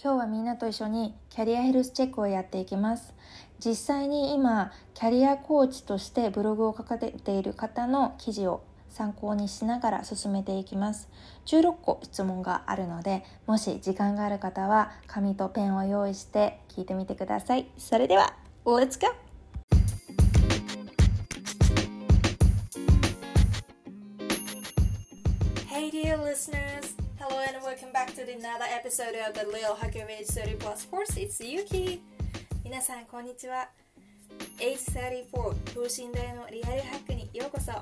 今日はみんなと一緒にキャリアヘルスチェックをやっていきます実際に今キャリアコーチとしてブログを書かれている方の記事を参考にしながら進めていきます16個質問があるのでもし時間がある方は紙とペンを用意して聞いてみてくださいそれでは Let's go! Hey dear listeners! And welcome back to another episode of the Lil Hacker Age 30 Plus Course. It's Yuki! 皆さんこんにちは。Age34 等身大のリアルハックにようこそ。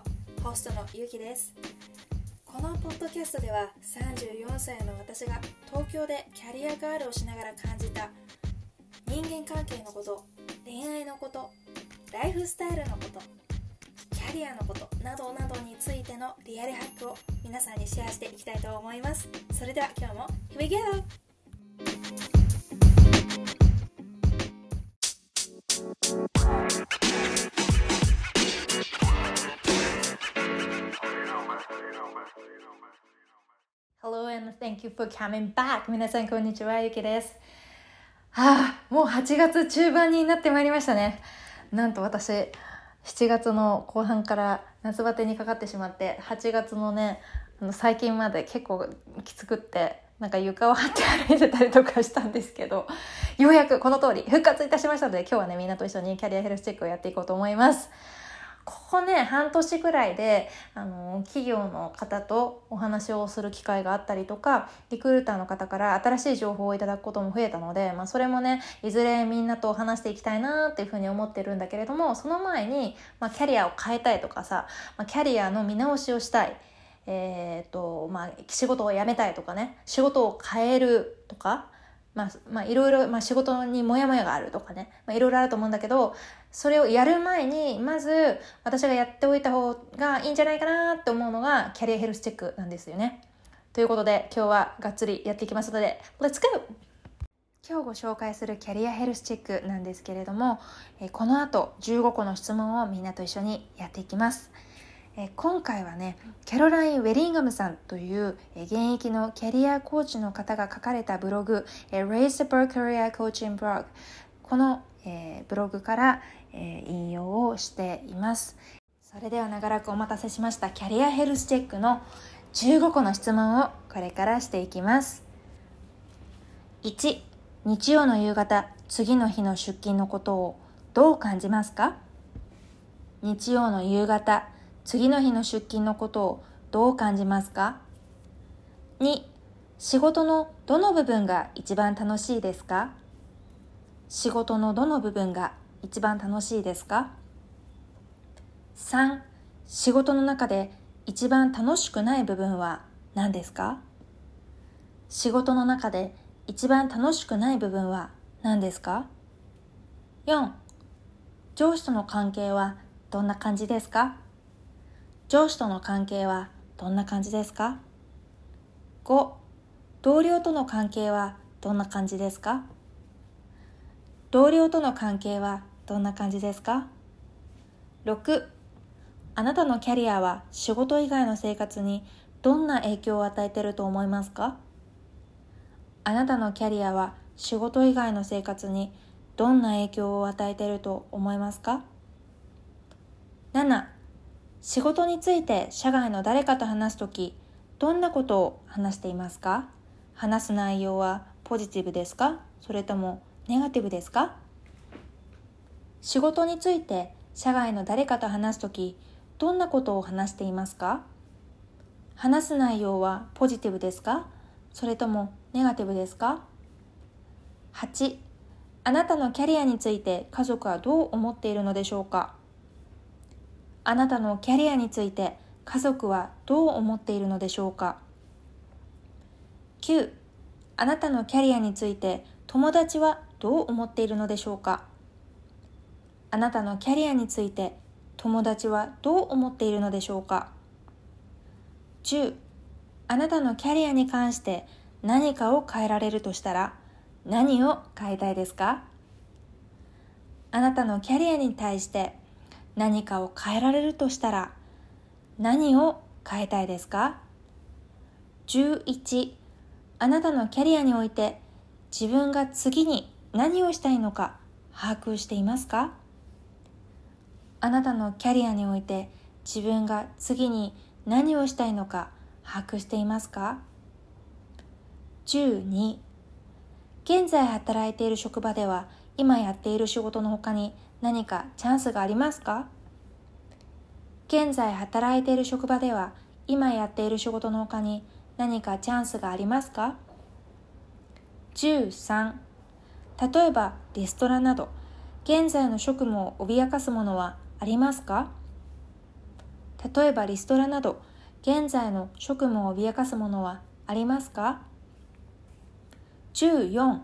ホストのゆきです。このポッドキャストでは34歳の私が東京でキャリアガールをしながら感じた人間関係のこと、恋愛のこと、ライフスタイルのこと、キャリアのことなどなどについてのリアルハックを皆さんにシェアしていきたいと思いますそれでは今日も Here we go! Hello and thank you for coming back! 皆さんこんにちは、ゆきです。はあ、もう8月中盤になってまいりましたね。なんと私、7月の後半から夏バテにかかってしまって8月のねあの最近まで結構きつくってなんか床を張って歩いてたりとかしたんですけどようやくこの通り復活いたしましたので今日はねみんなと一緒にキャリアヘルスチェックをやっていこうと思います。ここね半年ぐらいであの企業の方とお話をする機会があったりとかリクルーターの方から新しい情報をいただくことも増えたので、まあ、それもねいずれみんなと話していきたいなっていうふうに思ってるんだけれどもその前に、まあ、キャリアを変えたいとかさ、まあ、キャリアの見直しをしたい。えーとまあ、仕事を辞めたいとかね仕事を変えるとかまあ、まあ、いろいろ、まあ、仕事にモヤモヤがあるとかね、まあ、いろいろあると思うんだけど、それをやる前に、まず、私がやっておいた方がいいんじゃないかなって思うのが、キャリアヘルスチェックなんですよね。ということで、今日はがっつりやっていきますので、Let's go! 今日ご紹介するキャリアヘルスチェックなんですけれども、この後15個の質問をみんなと一緒にやっていきます。今回はねキャロライン・ウェリンガムさんという現役のキャリアコーチの方が書かれたブログ「Raise the Bar Career Coaching Blog」この、えブログから、え引用をしています。それでは長らくお待たせしましたキャリアヘルスチェックの15個の質問をこれからしていきます。1日曜の夕方次の日の出勤のことをどう感じますか？日曜の夕方次の日の出勤のことをどう感じますか ?2、仕事のどの部分が一番楽しいですか？仕事のどの部分が一番楽しいですか ?3、仕事の中で一番楽しくない部分は何ですか？仕事の中で一番楽しくない部分は何ですか ?4、上司との関係はどんな感じですか？上司との関係はどんな感じですか ?5、同僚との関係はどんな感じですか？同僚との関係はどんな感じですか ?6、あなたのキャリアは仕事以外の生活にどんな影響を与えていると思いますか？あなたのキャリアは仕事以外の生活にどんな影響を与えていると思いますか ?7 仕事について社外の誰かと話すとき、どんなことを話していますか？話す内容はポジティブですか？それともネガティブですか？仕事について社外の誰かと話すとき、どんなことを話していますか？話す内容はポジティブですか？それともネガティブですか ?8、あなたのキャリアについて家族はどう思っているのでしょうか？あなたのキャリアについて家族はどう思っているのでしょうか ?9. あなたのキャリアについて友達はどう思っているのでしょうか？あなたのキャリアについて友達はどう思っているのでしょうか ?10. あなたのキャリアに関して何かを変えられるとしたら何を変えたいですか？あなたのキャリアに対して何かを変えられるとしたら何を変えたいですか ?11 あなたのキャリアにおいて自分が次に何をしたいのか把握していますか？あなたのキャリアにおいて自分が次に何をしたいのか把握していますか？12現在働いている職場では今やっている仕事の他に何かチャンスがありますか？現在働いている職場では今やっている仕事の他に何かチャンスがありますか？13例えばレストラなど現在の職務を脅かすものはありますか？例えばリストラなど現在の職務を脅かすものはありますか？14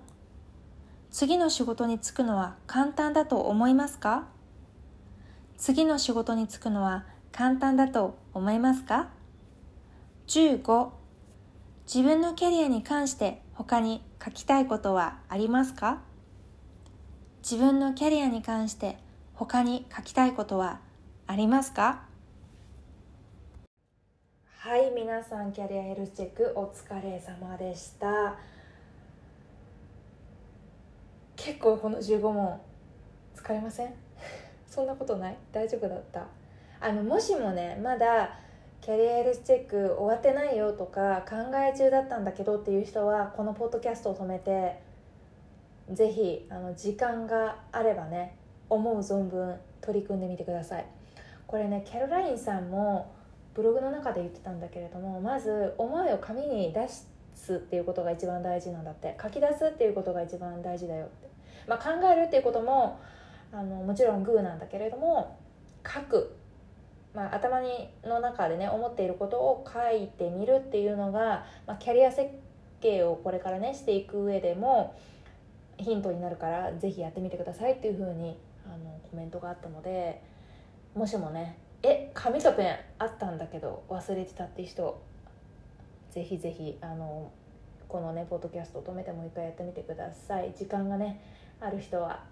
次の仕事に就くのは簡単だと思いますか？次の仕事に就くのは簡単だと思いますか？15自分のキャリアに関して他に書きたいことはありますか？自分のキャリアに関して他に書きたいことはありますか？はい皆さんキャリアヘルスチェックお疲れ様でした。結構この15問疲れません？そんなことない？大丈夫だった？あのもしもねまだキャリアヘルスチェック終わってないよとか考え中だったんだけどっていう人はこのポッドキャストを止めてぜひあの時間があればね思う存分取り組んでみてください。これねキャロラインさんもブログの中で言ってたんだけれどもまず思いを紙に出すっていうことが一番大事なんだって。書き出すっていうことが一番大事だよって。まあ、考えるっていうこともあのもちろんグーなんだけれども書く、まあ、頭にの中でね思っていることを書いてみるっていうのが、まあ、キャリア設計をこれからねしていく上でもヒントになるからぜひやってみてくださいっていうふうにあのコメントがあったのでもしもねえ紙とペンあったんだけど忘れてたっていう人ぜひぜひあのこのねポッドキャストを止めてもう一回やってみてください。時間がねある人は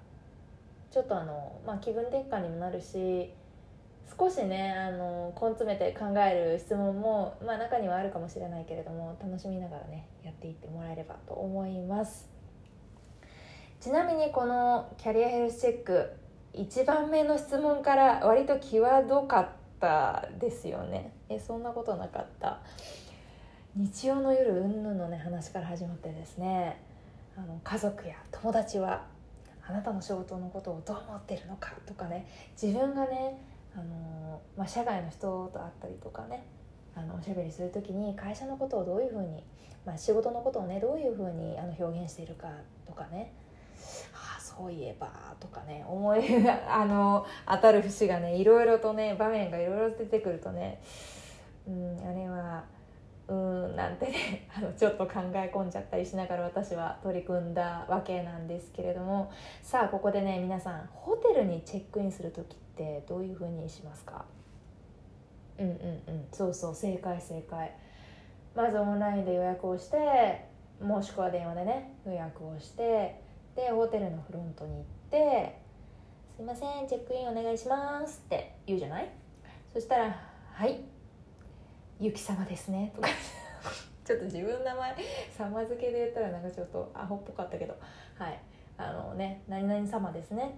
ちょっとあの、まあ、気分転換にもなるし少しねあの根詰めて考える質問も、まあ、中にはあるかもしれないけれども楽しみながらねやっていってもらえればと思います。ちなみにこのキャリアヘルスチェック1番目の質問から割と際どかったですよね。えそんなことなかった。日曜の夜うんぬんのね話から始まってですね。あの家族や友達はあなたの仕事のことをどう思ってるのかとかね。自分がねあの、まあ、社外の人と会ったりとかねあのおしゃべりする時に会社のことをどういうふうに、まあ、仕事のことをねどういうふうにあの表現しているかとかねああそういえばとかね思い あの当たる節がねいろいろとね場面がいろいろ出てくるとねうんあれはうんなんてね あのちょっと考え込んじゃったりしながら私は取り組んだわけなんですけれどもさあここでね皆さんホテルにチェックインする時ってどういうふうにしますか？うんうんうん。そうそう正解正解。まずオンラインで予約をしてもしくは電話でね予約をしてでホテルのフロントに行って「すいませんチェックインお願いします」って言うじゃない？そしたら「はいゆき様ですね」とか。ちょっと自分の名前様付けで言ったらなんかちょっとアホっぽかったけど。はいあのね「何々様ですね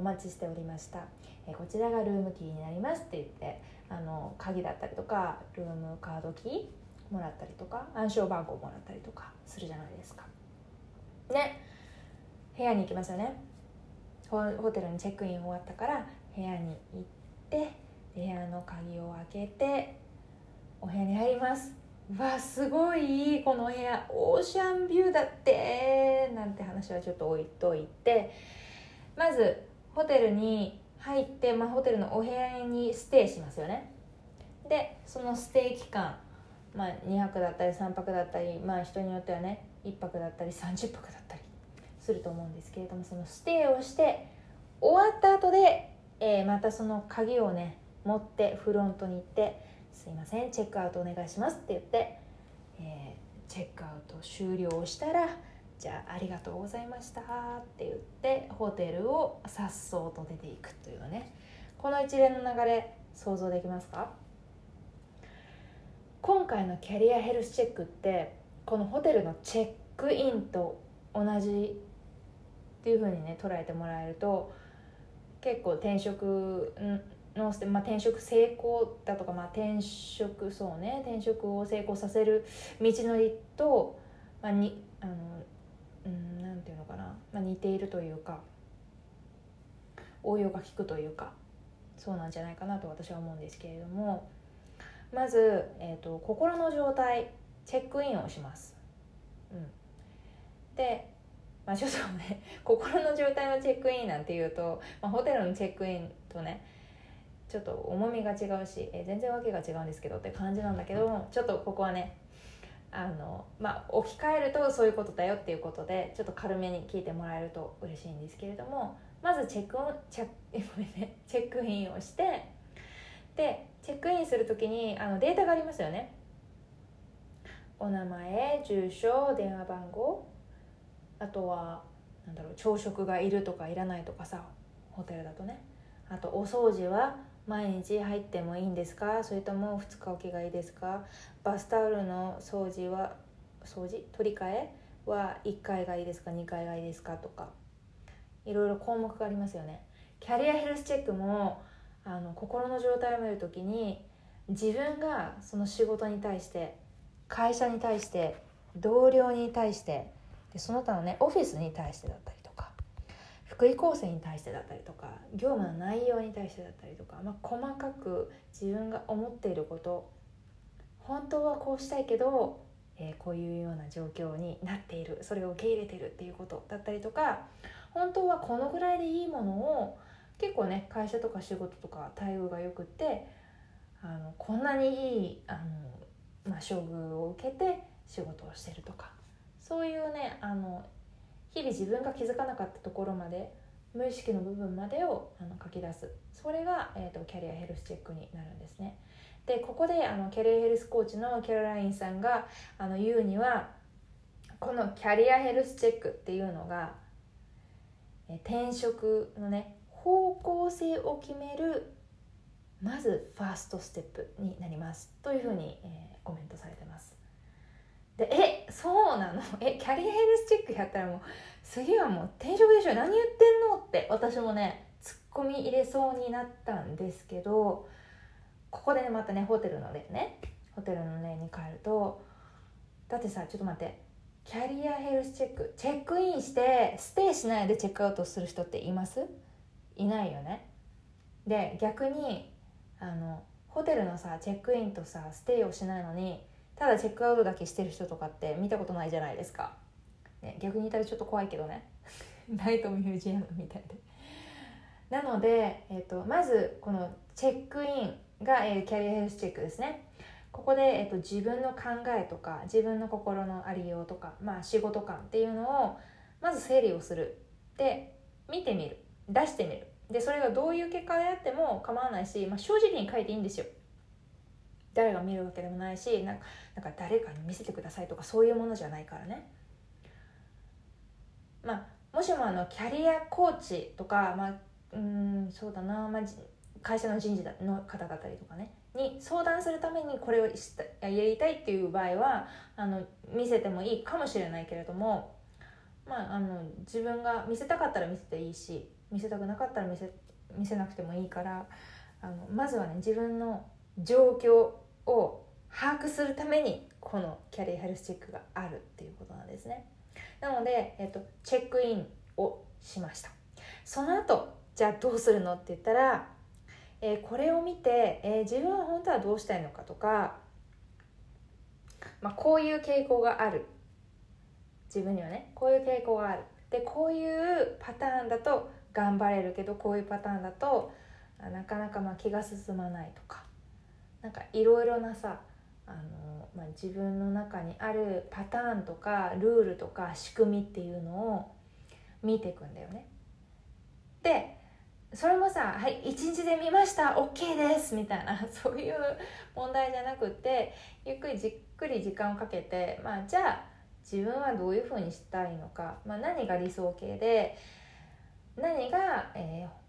お待ちしておりました」えこちらがルームキーになります」って言ってあの鍵だったりとかルームカードキーもらったりとか暗証番号もらったりとかするじゃないですか。ね。部屋に行きますよね。ホテルにチェックイン終わったから部屋に行って部屋の鍵を開けてお部屋に入ります。わすごいこの部屋オーシャンビューだってなんて話はちょっと置いといてまずホテルに入って、まあ、ホテルのお部屋にステイしますよね。でそのステイ期間、まあ、2泊だったり3泊だったり、まあ、人によってはね1泊だったり30泊だったりすると思うんですけれどもそのステイをして終わった後で、えー、またその鍵をね持ってフロントに行ってすいませんチェックアウトお願いします」って言って、えー、チェックアウト終了したら「じゃあありがとうございました」って言ってホテルをさっそうと出ていくというね。この一連の流れ想像できますか？今回のキャリアヘルスチェックってこのホテルのチェックインと同じっていうふうにね捉えてもらえると結構転職の、まあ、転職成功だとか、まあ、転職そうね転職を成功させる道のりと、まあ、にあのうんなんていうのかな、まあ、似ているというか応用が効くというかそうなんじゃないかなと私は思うんですけれどもまず、えーと、心の状態チェックインをします。うん、でまあ、ちょっとね 心の状態のチェックインなんていうと、まあ、ホテルのチェックインとねちょっと重みが違うし、え全然わけが違うんですけどって感じなんだけどちょっとここはねあのまあ置き換えるとそういうことだよっていうことでちょっと軽めに聞いてもらえると嬉しいんですけれどもまずチェックオンチェ、チェックインをしてでチェックインする時にあのデータがありますよね。お名前住所電話番号あとはなんだろう朝食がいるとかいらないとかさホテルだとね。あとお掃除は毎日入ってもいいんですか？それとも2日おきがいいですか？バスタオルの掃除は掃除？取り替えは1回がいいですか？2回がいいですか？とか。いろいろ項目がありますよね。キャリアヘルスチェックもあの心の状態を見るときに自分がその仕事に対して会社に対して同僚に対してでその他のねオフィスに対してだったり福利厚生に対してだったりとか業務の内容に対してだったりとか、まあ、細かく自分が思っていること本当はこうしたいけど、えー、こういうような状況になっているそれを受け入れてるっていうことだったりとか本当はこのぐらいでいいものを結構ね会社とか仕事とか待遇がよくってあのこんなにいいあの、まあ、処遇を受けて仕事をしてるとかそういうねあの日々自分が気づかなかったところまで無意識の部分までをあの書き出す。それが、えーと、キャリアヘルスチェックになるんですね。でここであのキャリアヘルスコーチのキャロラインさんがあの言うにはこのキャリアヘルスチェックっていうのがえ転職のね方向性を決めるまずファーストステップになります。というふうに、えー、コメントされてます。でえそうなの？えキャリアヘルスチェックやったらもう次はもう転職でしょ？何言ってんの？って私もねツッコミ入れそうになったんですけどここでねまたねホテルの例ね。ホテルの例に変えるとだってさちょっと待って。キャリアヘルスチェックチェックインしてステイしないでチェックアウトする人っています？いないよね。で逆にあのホテルのさチェックインとさステイをしないのにただチェックアウトだけしてる人とかって見たことないじゃないですか、ね、逆に言ったらちょっと怖いけどね。ナイトミュージアムみたいで。なので、えーと、まずこのチェックインが、えー、キャリアヘルスチェックですね。ここで、えーと、自分の考えとか自分の心のありようとか、まあ、仕事感っていうのをまず整理をする。で見てみる。出してみる。でそれがどういう結果であっても構わないし、まあ、正直に書いていいんですよ。誰が見るわけでもないしなんかなんか誰かに見せてくださいとかそういうものじゃないからね。まあもしもあのキャリアコーチとかまあうんそうだな、まあ、会社の人事の方だったりとかね。に相談するためにこれをやりたいっていう場合はあの見せてもいいかもしれないけれどもまああの自分が見せたかったら見せていいし見せたくなかったら見せ見せなくてもいいからあのまずはね自分の状況を把握するためにこのキャリアヘルスチェックがあるっていうことなんですね。なので、えっと、チェックインをしました。その後じゃあどうするのって言ったら、えー、これを見て、えー、自分は本当はどうしたいのかとか、まあ、こういう傾向がある。自分にはねこういう傾向がある。でこういうパターンだと頑張れるけどこういうパターンだとなかなかまあ気が進まないとか。なんかいろいろなさあの、まあ、自分の中にあるパターンとかルールとか仕組みっていうのを見ていくんだよね。でそれもさ「はい一日で見ました OK です」みたいな そういう問題じゃなくてゆっくりじっくり時間をかけてまあじゃあ自分はどういうふうにしたいのか、まあ、何が理想形で何が、えー、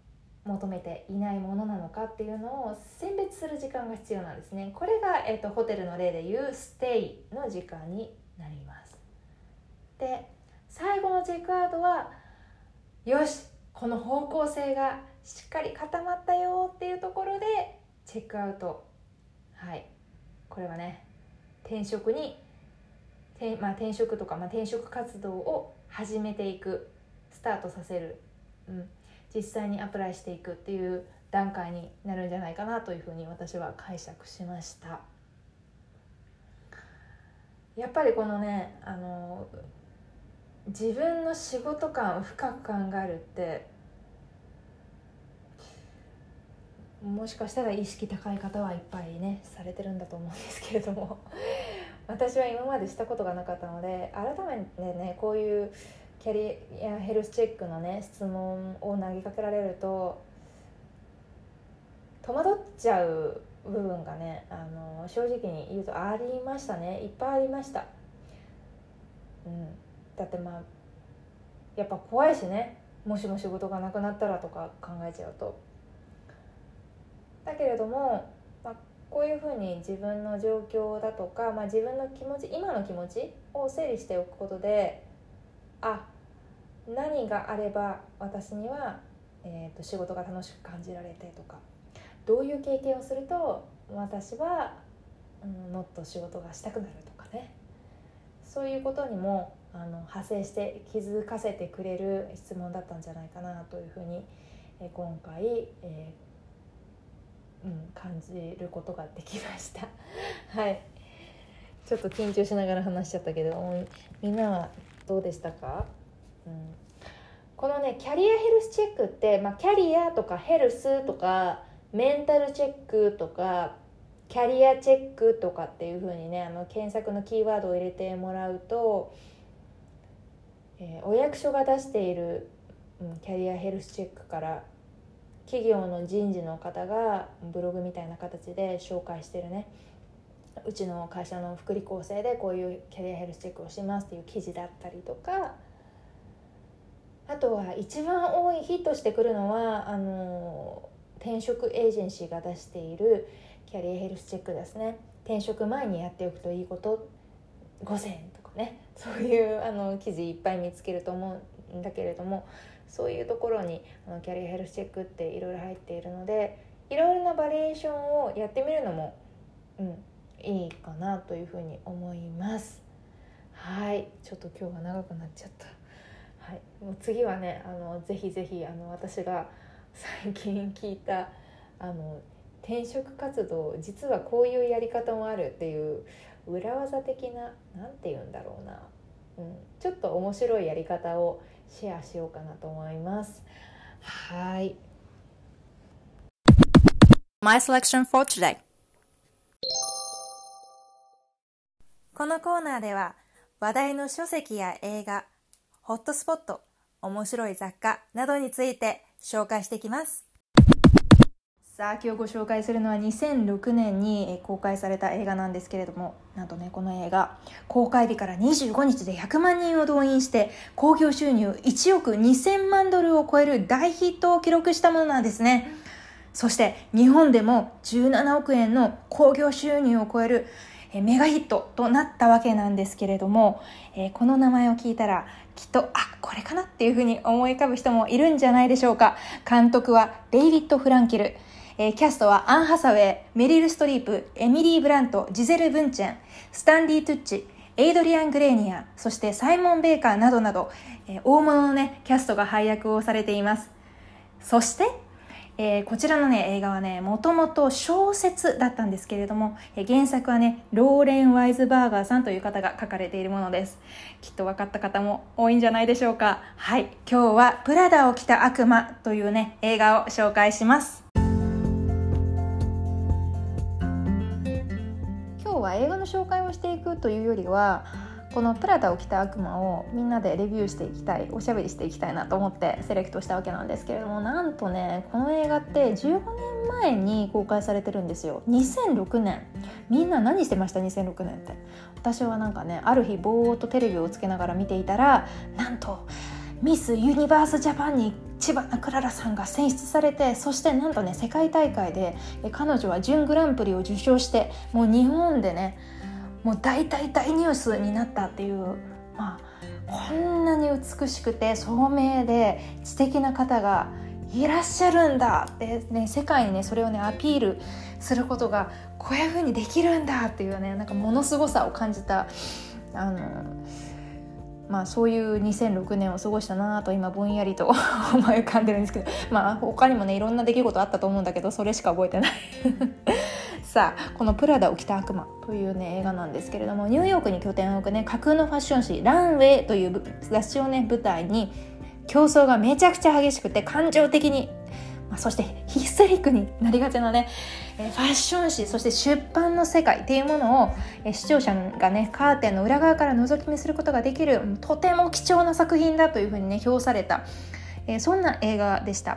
求めていないものなのかっていうのを選別する時間が必要なんですね。これが、えーと、ホテルの例でいうステイの時間になります。で最後ののチェックアウトはよしこの方向性がしっかり固まったよっていうところでチェックアウト。はい。これはね転職に転,、まあ、転職とか、まあ、転職活動を始めていくスタートさせる、うん、実際にアプライしていくっていう段階になるんじゃないかなというふうに私は解釈しました。やっぱりこのねあの自分の仕事感を深く考えるってもしかしたら意識高い方はいっぱいねされてるんだと思うんですけれども。私は今までしたことがなかったので改めてねこういうキャリアヘルスチェックのね質問を投げかけられると戸惑っちゃう部分がねあの正直に言うとありましたね。いっぱいありました、うん、だってまあやっぱ怖いしね。もしも仕事がなくなったらとか考えちゃうと。だけれども、まあ、こういうふうに自分の状況だとか、まあ、自分の気持ち今の気持ちを整理しておくことであ何があれば私には、えーと、仕事が楽しく感じられてとかどういう経験をすると私は、うん、もっと仕事がしたくなるとかね。そういうことにもあの派生して気づかせてくれる質問だったんじゃないかなというふうに、え、今回、えー、うん、感じることができました。はい。ちょっと緊張しながら話しちゃったけどみんなはどうでしたか、うん、このねキャリアヘルスチェックって、まあ、キャリアとかヘルスとかメンタルチェックとかキャリアチェックとかっていう風にねあの検索のキーワードを入れてもらうと、えー、お役所が出している、うん、キャリアヘルスチェックから企業の人事の方がブログみたいな形で紹介してるね。うちの会社の福利厚生でこういうキャリアヘルスチェックをしますっていう記事だったりとかあとは一番多いヒットしてくるのはあの転職エージェンシーが出しているキャリアヘルスチェックですね。転職前にやっておくといいこと5選とかね。そういうあの記事いっぱい見つけると思うんだけれどもそういうところにあのキャリアヘルスチェックっていろいろ入っているのでいろいろなバリエーションをやってみるのも、うん、いいかなというふうに思います。はい。ちょっと今日は長くなっちゃった。はい。もう次はねあのぜひぜひあの私が最近聞いたあの転職活動実はこういうやり方もあるっていう裏技的な何て言うんだろうな、うん、ちょっと面白いやり方をシェアしようかなと思います。はい。My selection for today このコーナーでは話題の書籍や映画、ホットスポット、面白い雑貨などについて紹介していきます。さあ今日ご紹介するのは2006年に公開された映画なんですけれどもなんとねこの映画公開日から25日で100万人を動員して興行収入1億2000万ドルを超える大ヒットを記録したものなんですねそして日本でも17億円の興行収入を超えるメガヒットとなったわけなんですけれども、この名前を聞いたらきっとあこれかなっていうふうに思い浮かぶ人もいるんじゃないでしょうか。監督はデイビッド・フランキル、えー、キャストはアン・ハサウェイメリル・ストリープエミリー・ブラントジゼル・ブンチェンスタンディ・トゥッチエイドリアン・グレーニアそしてサイモン・ベーカーなどなど、えー、大物のねキャストが配役をされています。そしてえー、こちらのね映画はねもともと小説だったんですけれども、えー、原作はねローレン・ワイズバーガーさんという方が書かれているものです。きっと分かった方も多いんじゃないでしょうか。はい。今日は「プラダを着た悪魔」というね映画を紹介します。今日は映画の紹介をしていくというよりはこのプラダを着た悪魔をみんなでレビューしていきたいおしゃべりしていきたいなと思ってセレクトしたわけなんですけれどもなんとねこの映画って15年前に公開されてるんですよ。2006年。みんな何してました？2006年って。私はなんかねある日ぼーっとテレビをつけながら見ていたらなんとミス・ユニバース・ジャパンに千葉クララさんが選出されてそしてなんとね世界大会で彼女は準グランプリを受賞してもう日本でねもう大大大ニュースになったっていう、まあ、こんなに美しくて聡明で知的な方がいらっしゃるんだってね世界にねそれをねアピールすることがこういう風にできるんだっていうねなんかものすごさを感じたあのまあそういう2006年を過ごしたなと今ぼんやりと 思い浮かんでるんですけどまあ他にもねいろんな出来事あったと思うんだけどそれしか覚えてない。さあこの「プラダを着た悪魔」というね映画なんですけれどもニューヨークに拠点を置くね架空のファッション誌「ランウェイ」という雑誌をね舞台に競争がめちゃくちゃ激しくて感情的に、まあ、そしてヒステリックになりがちなねえファッション誌そして出版の世界っていうものをえ視聴者がねカーテンの裏側から覗き見することができるとても貴重な作品だというふうにね評された、えそんな映画でした。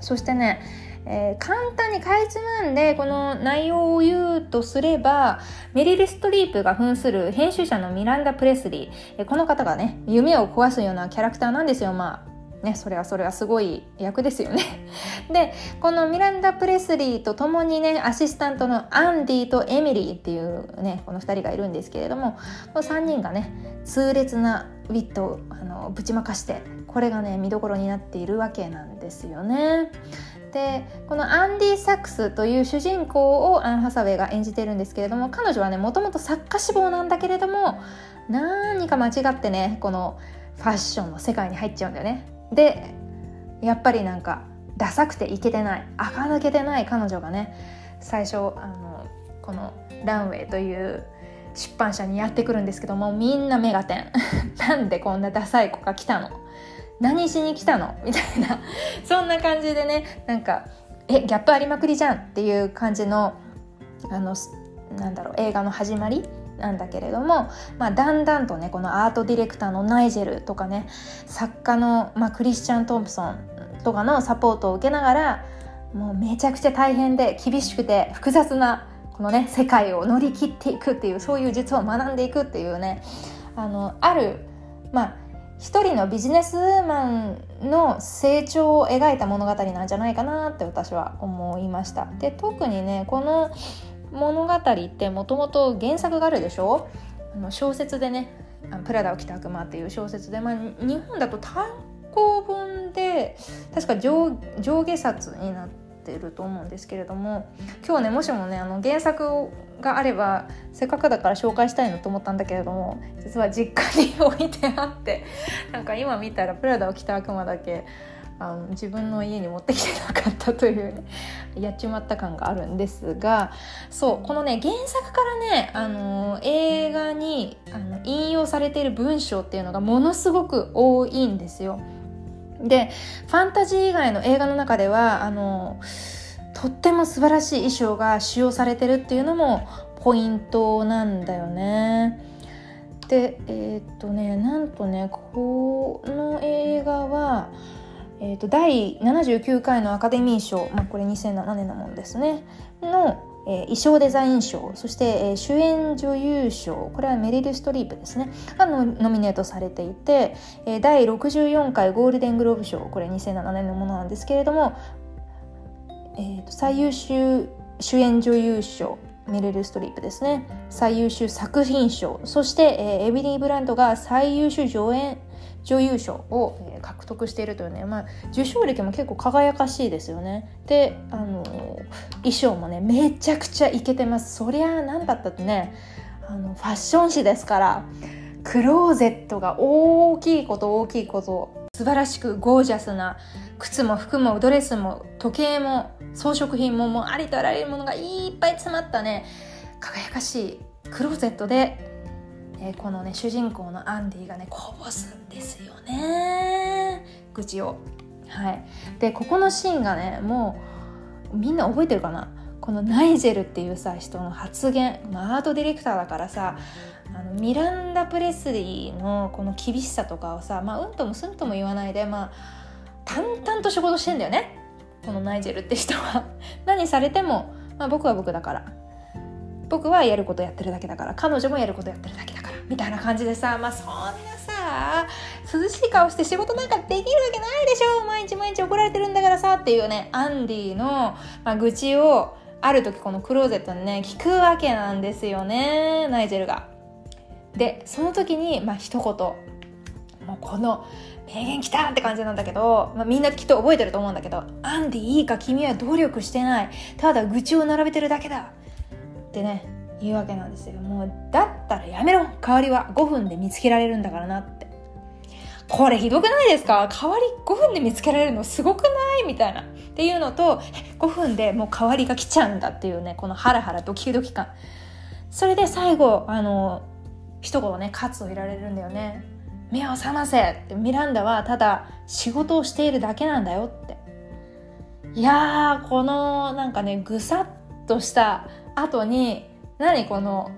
そしてねえー、簡単にかいつまんでこの内容を言うとすればメリル・ストリープが扮する編集者のミランダ・プレスリー、えー、この方がね夢を壊すようなキャラクターなんですよまあね、それはそれはすごい役ですよね。でこのミランダ・プレスリーと共にねアシスタントのアンディとエミリーっていうねこの2人がいるんですけれどもこの3人がね痛烈なウィットをあのぶちまかしてこれがね見どころになっているわけなんですよね。でこのアンディ・サックスという主人公をアン・ハサウェイが演じてるんですけれども彼女はねもともと作家志望なんだけれども何か間違ってねこのファッションの世界に入っちゃうんだよね。でやっぱりなんかダサくてイケてない垢抜けてない彼女がね最初あのこのランウェイという出版社にやってくるんですけどもみんな目が点 なんでこんなダサい子が来たの？何しに来たの？みたいな。そんな感じでねなんかえギャップありまくりじゃんっていう感じのあのなんだろう映画の始まりなんだけれども、まあ、だんだんとねこのアートディレクターのナイジェルとかね作家の、まあ、クリスチャン・トンプソンとかのサポートを受けながらもうめちゃくちゃ大変で厳しくて複雑なこのね世界を乗り切っていくっていうそういう術を学んでいくっていうねあのあるまあ一人のビジネスマンの成長を描いた物語なんじゃないかなって私は思いました。で特にねこの物語ってもともと原作があるでしょ？あの小説でね「プラダを着た悪魔」っていう小説で、まあ、日本だと単行本で確か上下冊になってってると思うんですけれども今日ねもしもねあの原作があればせっかくだから紹介したいなと思ったんだけれども実は実家に置いてあって なんか今見たら「プラダを着た悪魔」だけあの自分の家に持ってきてなかったというねやっちまった感があるんですがそうこのね原作からねあの映画にあの引用されている文章っていうのがものすごく多いんですよ。でファンタジー以外の映画の中ではあのとっても素晴らしい衣装が使用されてるっていうのもポイントなんだよね。でえー、っとねなんとねこの映画は、えー、っと第79回のアカデミー賞、まあ、これ2007年のものですねのえー、衣装デザイン賞そして、えー、主演女優賞これはメリル・ストリープですね。がノミネートされていて、えー、第64回ゴールデングローブ賞これ2007年のものなんですけれども、えーと、最優秀主演女優賞メリル・ストリープですね。最優秀作品賞そして、えー、エビリー・ブランドが最優秀助演女優賞を獲得しているというね、まあ、受賞歴も結構輝かしいですよね。であの衣装もねめちゃくちゃイケてますそりゃあ何だったってねあのファッション誌ですからクローゼットが大きいこと大きいこと素晴らしくゴージャスな靴も服もドレスも時計も装飾品ももうありとあらゆるものがいっぱい詰まったね輝かしいクローゼットでえー、このね主人公のアンディがねこぼすんですよね。愚痴を。はい、でここのシーンがねもうみんな覚えてるかな？このナイジェルっていうさ人の発言、まあ、アートディレクターだからさあのミランダ・プレスリーのこの厳しさとかをさ、まあ、うんともすんとも言わないで、まあ、淡々と仕事してんだよね。このナイジェルって人は。何されても、まあ、僕は僕だから。僕はやることやってるだけだから。彼女もやることやってるだけだから。みたいな感じでさまあそんなさ涼しい顔して仕事なんかできるわけないでしょ。毎日毎日怒られてるんだからさっていうねアンディの、まあ、愚痴をある時このクローゼットにね聞くわけなんですよねナイジェルが。でその時にまあ一言。もうこの名言きたって感じなんだけど、まあ、みんなきっと覚えてると思うんだけど「アンディいいか君は努力してない。ただ愚痴を並べてるだけだ」ってね言うわけなんですよ。もうだったらやめろ。代わりは5分で見つけられるんだからなって。これひどくないですか？代わり5分で見つけられるのすごくない？みたいな。っていうのと5分でもう代わりが来ちゃうんだっていうねこのハラハラドキドキ感。それで最後あの一言ね喝を入れられるんだよね。目を覚ませって。ミランダはただ仕事をしているだけなんだよって。いやーこのなんかねぐさっとした後に何この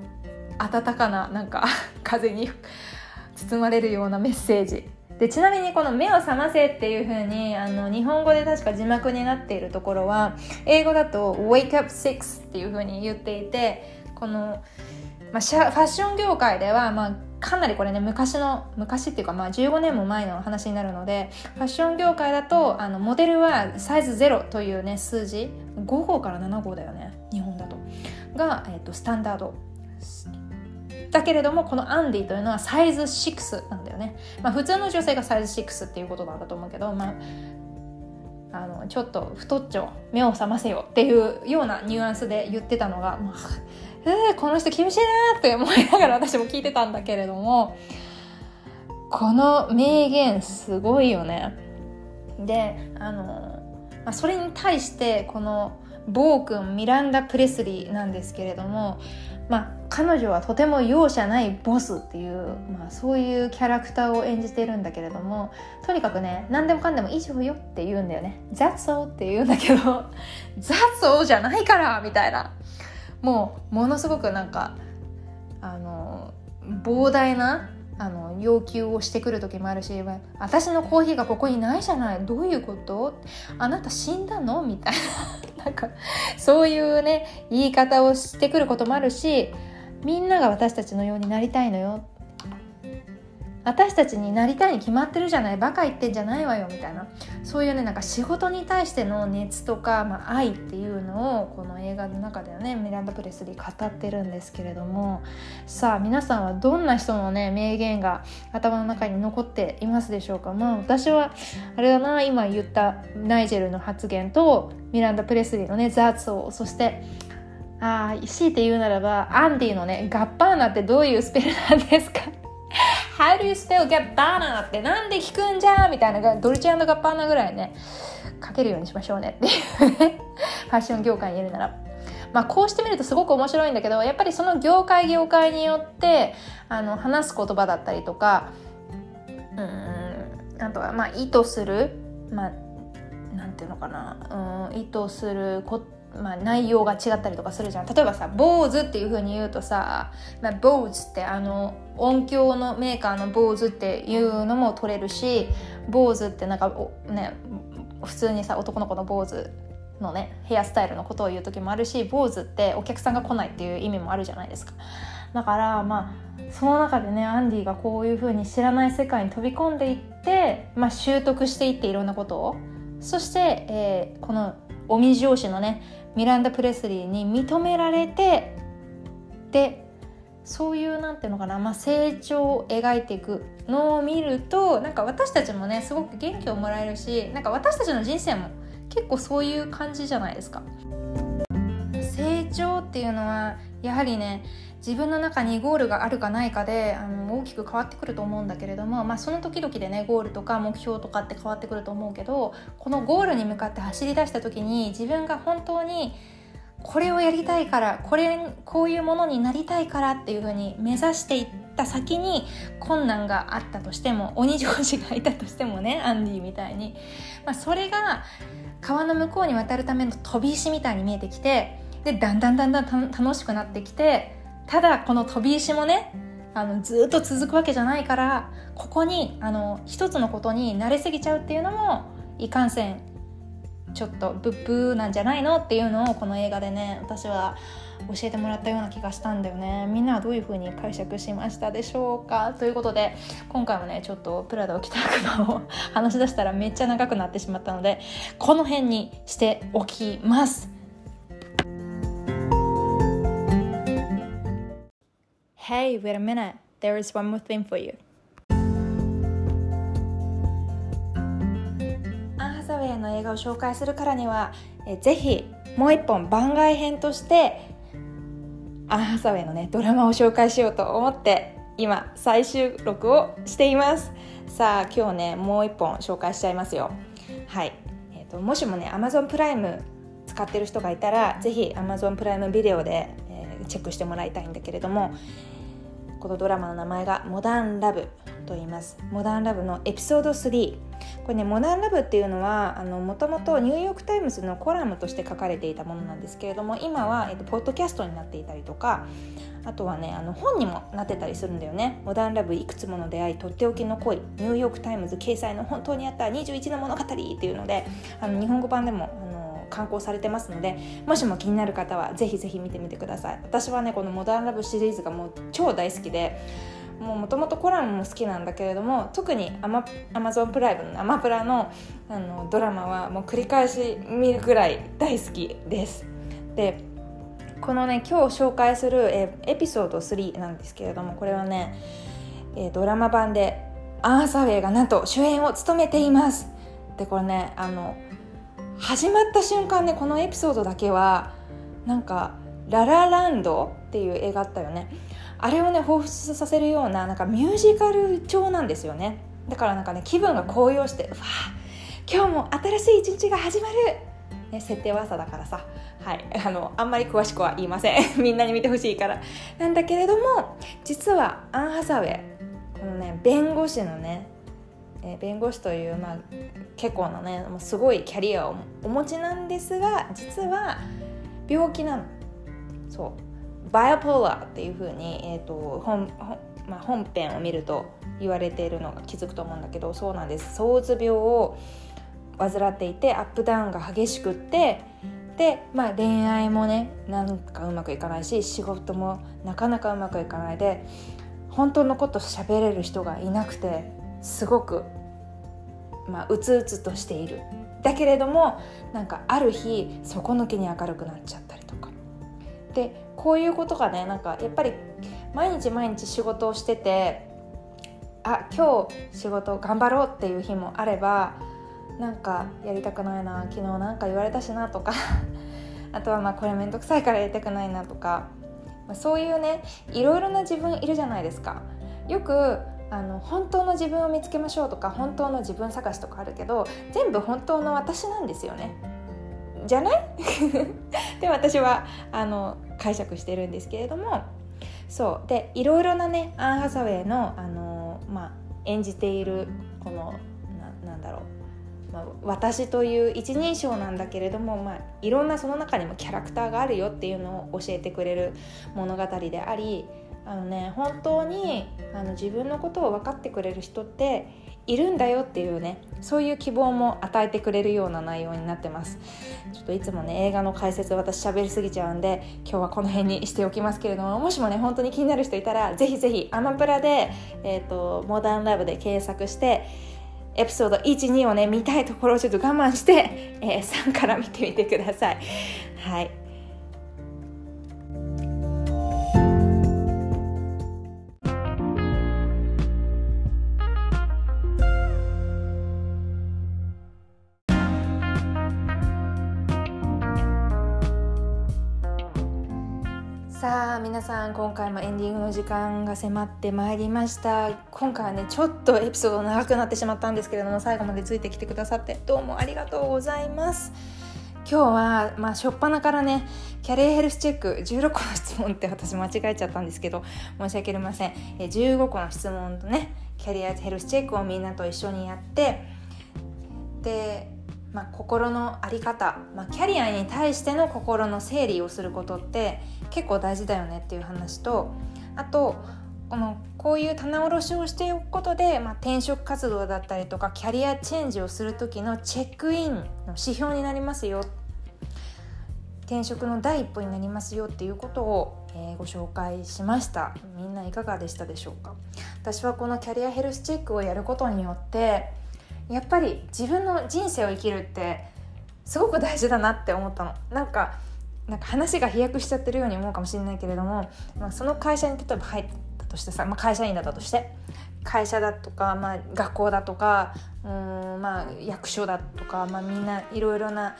温かななんか 風に 包まれるようなメッセージ。でちなみにこの「目を覚ませ」っていう風にあに日本語で確か字幕になっているところは英語だと「wake up six」っていう風に言っていてこの、まあ、ファッション業界では、まあ、かなりこれね昔の昔っていうかまあ15年も前の話になるのでファッション業界だとあのモデルはサイズ0というね数字。5号から7号だよね。が、えーと、スタンダードだけれどもこのアンディというのはサイズ6なんだよね、まあ、普通の女性がサイズ6っていうことなんだと思うけど、まあ、あのちょっと太っちょ目を覚ませよっていうようなニュアンスで言ってたのが、まあ、えー、この人厳しいなって思いながら私も聞いてたんだけれどもこの名言すごいよね。であの、まあ、それに対してこのボー君ミランダ・プレスリーなんですけれども、まあ、彼女はとても容赦ないボスっていう、まあ、そういうキャラクターを演じてるんだけれどもとにかくね何でもかんでも以上よって言うんだよね「That's all」って言うんだけど「That's all じゃないから」みたいな。もうものすごくなんかあの膨大なあの要求をしてくる時もあるし私のコーヒーがここにないじゃないどういうこと？あなた死んだの？みたいな。なんかそういうね言い方をしてくることもあるしみんなが私たちのようになりたいのよ。私たちになりたいに決まってるじゃないバカ言ってんじゃないわよみたいな。そういうねなんか仕事に対しての熱とか、まあ、愛っていうのをこの映画の中ではねミランダ・プレスリー語ってるんですけれども。さあ皆さんはどんな人のね名言が頭の中に残っていますでしょうか。まあ私はあれだな今言ったナイジェルの発言とミランダ・プレスリーのねザーツをそしてああ強いて言うならばアンディのねガッパーナってどういうスペルなんですか How do you spell Gabbana? ってなんで聞くんじゃみたいなドルチェガッパーナぐらいね書けるようにしましょうねっていうファッション業界にいるなら。まあ、こうしてみるとすごく面白いんだけどやっぱりその業界業界によってあの話す言葉だったりとかうんあとはまあ意図するまあなんていうのかなうん意図することまあ、内容が違ったりとかするじゃん。例えばさ「坊主」っていうふうに言うとさ「まあ、坊主」ってあの音響のメーカーの坊主っていうのも取れるし坊主ってなんかね普通にさ男の子の坊主のねヘアスタイルのことを言う時もあるし坊主ってお客さんが来ないっていう意味もあるじゃないですか。だからまあその中でねアンディがこういうふうに知らない世界に飛び込んでいって、まあ、習得していっていろんなことを。そして、えー、このおみ上司のねミランダ・プレスリーに認められてでそういうなんていうのかな、まあ、成長を描いていくのを見るとなんか私たちもねすごく元気をもらえるしなんか私たちの人生も結構そういう感じじゃないですか。成長っていうのはやはりね自分の中にゴールがあるかないかであの大きく変わってくると思うんだけれども、まあ、その時々でねゴールとか目標とかって変わってくると思うけどこのゴールに向かって走り出した時に自分が本当にこれをやりたいからこれこういうものになりたいからっていうふうに目指していった先に困難があったとしても鬼上司がいたとしてもねアンディみたいに、まあ、それが川の向こうに渡るための飛び石みたいに見えてきてでだんだんだんだん楽しくなってきてただこの飛び石もねあのずっと続くわけじゃないからここにあの一つのことに慣れすぎちゃうっていうのもいかんせんちょっとブッブーなんじゃないのっていうのをこの映画でね私は教えてもらったような気がしたんだよね。みんなはどういう風に解釈しましたでしょうか？ということで今回もねちょっとプラダを着た悪魔を話し出したらめっちゃ長くなってしまったのでこの辺にしておきます。Hey, wait a minute. There is one more thing for you. アン・ハサウェイの映画を紹介するからには、えぜひもう一本番外編としてアン・ハサウェイのねドラマを紹介しようと思って今再収録をしていますさあ今日ねもう一本紹介しちゃいますよはい、えーと、もしもね Amazon プライム使ってる人がいたらぜひ Amazon プライムビデオで、えー、チェックしてもらいたいんだけれども、このドラマの名前が「モダンラブ」と言います。モダンラブのエピソード3これねモダンラブっていうのはもともとニューヨーク・タイムズのコラムとして書かれていたものなんですけれども今は、えっと、ポッドキャストになっていたりとかあとはねあの本にもなってたりするんだよね「モダンラブいくつもの出会いとっておきの恋。ニューヨーク・タイムズ掲載の本当にあった21の物語」っていうのであの日本語版でも刊行されてますのでもしも気になる方はぜひぜひ見てみてください。私はねこの「モダンラブ」シリーズがもう超大好きでもともとコラムも好きなんだけれども特にアマアマゾンプライムのアマプラのあのドラマはもう繰り返し見るくらい大好きです。でこのね今日紹介するえエピソード3なんですけれどもこれはねえドラマ版でアーサウェイがなんと主演を務めています。でこれねあの始まった瞬間ねこのエピソードだけはなんか「ララランド」っていう映画あったよね。あれをね彷彿させるようななんかミュージカル調なんですよね。だからなんかね気分が高揚して「わあ今日も新しい一日が始まる!」ね、設定は朝だからさ、はい、あのあんまり詳しくは言いません。みんなに見てほしいから。なんだけれども実はアン・ハサウェイこのね弁護士のねえ弁護士という、まあ、結構なねもうすごいキャリアをお持ちなんですが実は病気なの。そう。バイオポーラーっていうふうに、えーと本まあ、本編を見ると言われているのが気づくと思うんだけどそうなんです。躁うつ病を患っていてアップダウンが激しくってで、まあ、恋愛もねなんかうまくいかないし仕事もなかなかうまくいかないで本当のこと喋れる人がいなくてすごく、まあ、うつうつとしている。だけれどもなんかある日底抜けに明るくなっちゃったりとか。でこういうことがねなんかやっぱり毎日毎日仕事をしててあ今日仕事頑張ろうっていう日もあればなんかやりたくないな昨日なんか言われたしなとか あとはまあこれ面倒くさいからやりたくないなとか、まあ、そういうねいろいろな自分いるじゃないですか。よくあの本当の自分を見つけましょうとか本当の自分探しとかあるけど全部本当の私なんですよね。じゃない？で私はあの解釈してるんですけれども。そう。でいろいろなねアン・ハサウェイのあの、まあ、演じているこのまあ、私という一人称なんだけれども、まあ、いろんなその中にもキャラクターがあるよっていうのを教えてくれる物語でありあのね本当にあの自分のことを分かってくれる人っているんだよっていうねそういう希望も与えてくれるような内容になってます。ちょっといつもね映画の解説私喋りすぎちゃうんで今日はこの辺にしておきますけれどももしもね本当に気になる人いたらぜひぜひアマプラで、えーと、モダンラブで検索してエピソード12をね見たいところをちょっと我慢して、えー、3から見てみてください。はい。皆さん今回もエンディングの時間が迫ってまいりました。今回はねちょっとエピソード長くなってしまったんですけれども最後までついてきてくださってどうもありがとうございます。今日は、まあ、初っ端からねキャリアヘルスチェック16個の質問って私間違えちゃったんですけど申し訳ありません。え15個の質問とねキャリアヘルスチェックをみんなと一緒にやってでまあ、心の在り方、まあ、キャリアに対しての心の整理をすることって結構大事だよねっていう話とあとこのこういう棚卸しをしておくことで、まあ、転職活動だったりとかキャリアチェンジをする時のチェックインの指標になりますよ。転職の第一歩になりますよっていうことを、えー、ご紹介しました。みんないかがでしたでしょうか。私はこのキャリアヘルスチェックをやることによってやっぱり自分の人生を生きるってすごく大事だなって思ったの。なんかなんか話が飛躍しちゃってるように思うかもしれないけれども、まあ、その会社に例えば入例としてさ、まあ、会社員だったとして会社だとか、まあ、学校だとかうん、まあ、役所だとか、まあ、みんないろいろな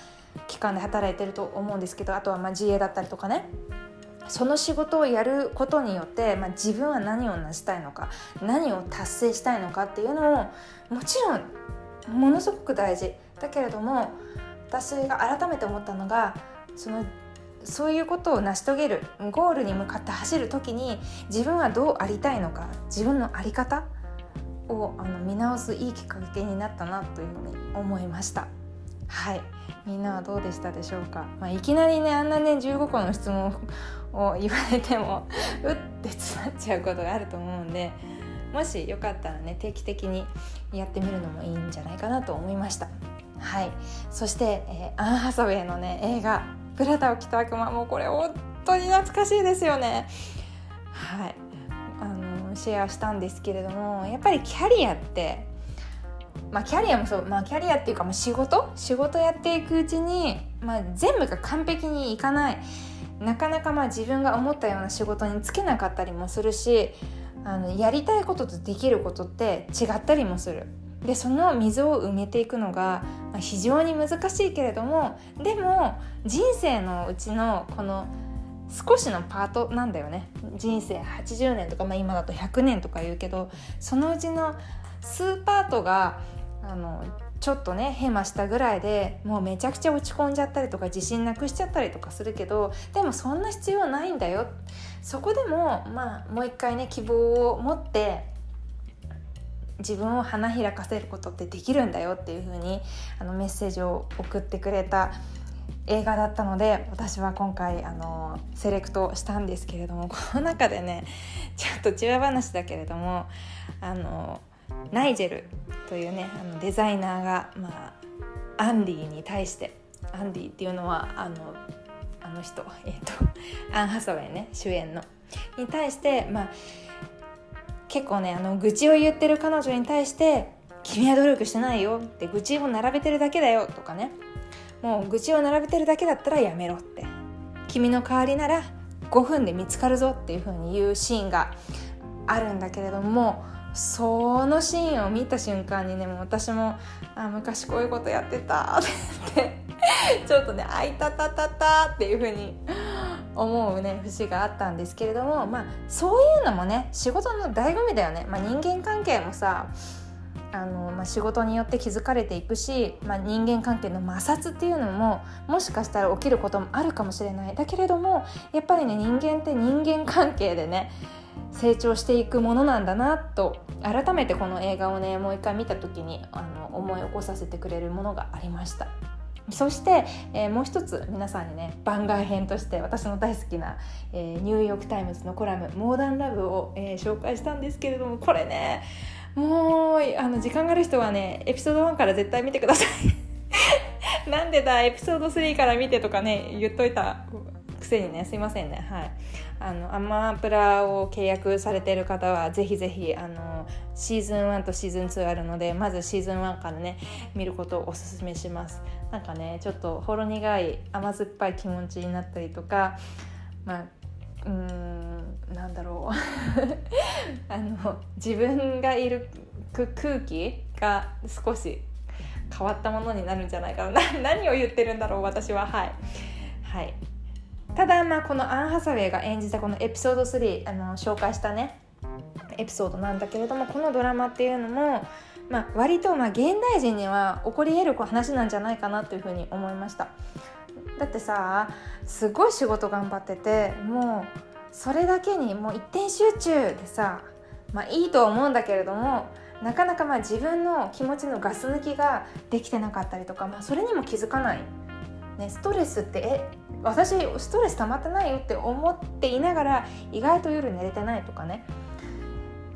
機関で働いてると思うんですけどあとはまあ自営だったりとかね。その仕事をやることによって、まあ、自分は何を成したいのか何を達成したいのかっていうのをもちろんものすごく大事。だけれども私が改めて思ったのがそのそういうことを成し遂げるゴールに向かって走る時に自分はどうありたいのか自分の在り方をあの見直すいいきっかけになったなというふうに思いました。はい。みんなはどうでしたでしょうか、まあ、いきなりねあんなね15個の質問 を言われてもうって詰まっちゃうことがあると思うんでもしよかったらね定期的にやってみるのもいいんじゃないかなと思いました。はい。そして、えー、アン・ハサウェイのね映画「ブラタを着た悪魔」もうこれ本当に懐かしいですよね。はい。あのシェアしたんですけれどもやっぱりキャリアってまあキャリアもそう、まあキャリアっていうかもう仕事？仕事やっていくうちに、まあ、全部が完璧にいかない。なかなかまあ自分が思ったような仕事に就けなかったりもするしあのやりたいこととできることって違ったりもする。でその溝を埋めていくのが非常に難しいけれどもでも人生のうちのこの少しのパートなんだよね人生80年とか、まあ、今だと100年とか言うけどそのうちの数パートがあのちょっとねヘマしたぐらいでもうめちゃくちゃ落ち込んじゃったりとか自信なくしちゃったりとかするけどでもそんな必要ないんだよそこでもまあもう一回ね希望を持って自分を花開かせることってできるんだよっていう風にあにメッセージを送ってくれた映画だったので私は今回あのセレクトしたんですけれどもこの中でねちょっと千葉話だけれどもあのナイジェルというねあのデザイナーが、まあ、アンディに対してアンディっていうのはあのの人、えーと、アン・ハサウェイね主演の。に対して、まあ、結構ねあの愚痴を言ってる彼女に対して「君は努力してないよ」って愚痴を並べてるだけだよとかね。もう愚痴を並べてるだけだったらやめろって君の代わりなら5分で見つかるぞっていう風に言うシーンがあるんだけれどもそのシーンを見た瞬間にねもう私もあ昔こういうことやってたって ちょっとね「あいたたたた」っていう風に思うね節があったんですけれどもまあそういうのもね仕事の醍醐味だよね、まあ、人間関係もさあの、まあ、仕事によって築かれていくし、まあ、人間関係の摩擦っていうのももしかしたら起きることもあるかもしれない。だけれどもやっぱりね人間って人間関係でね成長していくものなんだなと改めてこの映画をねもう一回見た時にあの思い起こさせてくれるものがありました。そして、えー、もう一つ皆さんにね番外編として私の大好きな、えー、ニューヨーク・タイムズのコラム「モダン・ラブ」をえー、紹介したんですけれどもこれねもうあの時間がある人はねエピソード1から絶対見てください。なんでだエピソード3から見てとかね言っといたくせにねすいませんね。はい。あのアマプラを契約されてる方はぜひぜひあのシーズン1とシーズン2あるのでまずシーズン1からね見ることをおすすめします。なんかねちょっとほろ苦い甘酸っぱい気持ちになったりとかまあうーんなんだろう。あの自分がいる空気が少し変わったものになるんじゃないかな何を言ってるんだろう私は。はい。はい。ただまあこのアン・ハサウェイが演じたこのエピソード3あの紹介したねエピソードなんだけれどもこのドラマっていうのも、まあ、割とまあ現代人には起こり得る話なんじゃないかなというふうに思いました。だってさすごい仕事頑張っててもうそれだけにもう一点集中でさまあいいと思うんだけれどもなかなかまあ自分の気持ちのガス抜きができてなかったりとか、まあ、それにも気づかない。ね、ストレスってえ私ストレス溜まってないよって思っていながら意外と夜寝れてないとかね。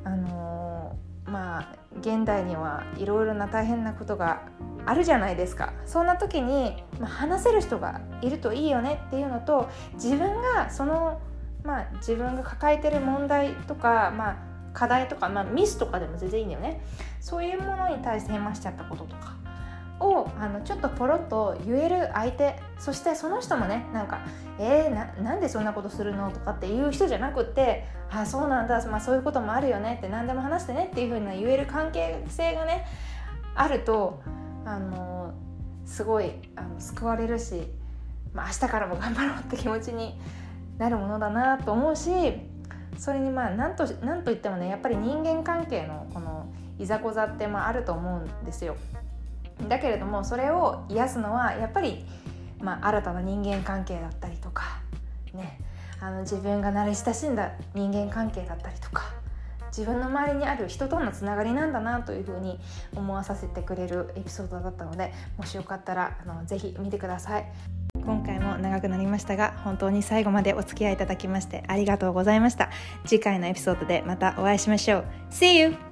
あのー、まあ現代にはいろいろな大変なことがあるじゃないですか。そんな時に、まあ、話せる人がいるといいよねっていうのと自分がその、まあ、自分が抱えてる問題とか、まあ、課題とか、まあ、ミスとかでも全然いいんだよね。そういうものに対してヘマしちゃったこととか。をあのちょっとポロッと言える相手そしてその人もねなんか「えー、なんでそんなことするの?」とかっていう人じゃなくって「あそうなんだ、まあ、そういうこともあるよね」って何でも話してねっていうふうに言える関係性がねあるとあのすごいあの救われるし、まあ、明日からも頑張ろうって気持ちになるものだなと思うしそれにまあ何と何と言ってもねやっぱり人間関係のこのいざこざってまああると思うんですよ。だけれどもそれを癒すのはやっぱり、まあ、新たな人間関係だったりとか、ね、あの自分が慣れ親しんだ人間関係だったりとか自分の周りにある人とのつながりなんだなというふうに思わさせてくれるエピソードだったのでもしよかったらあのぜひ見てください。今回も長くなりましたが本当に最後までお付き合いいただきましてありがとうございました次回のエピソードでまたお会いしましょう See you!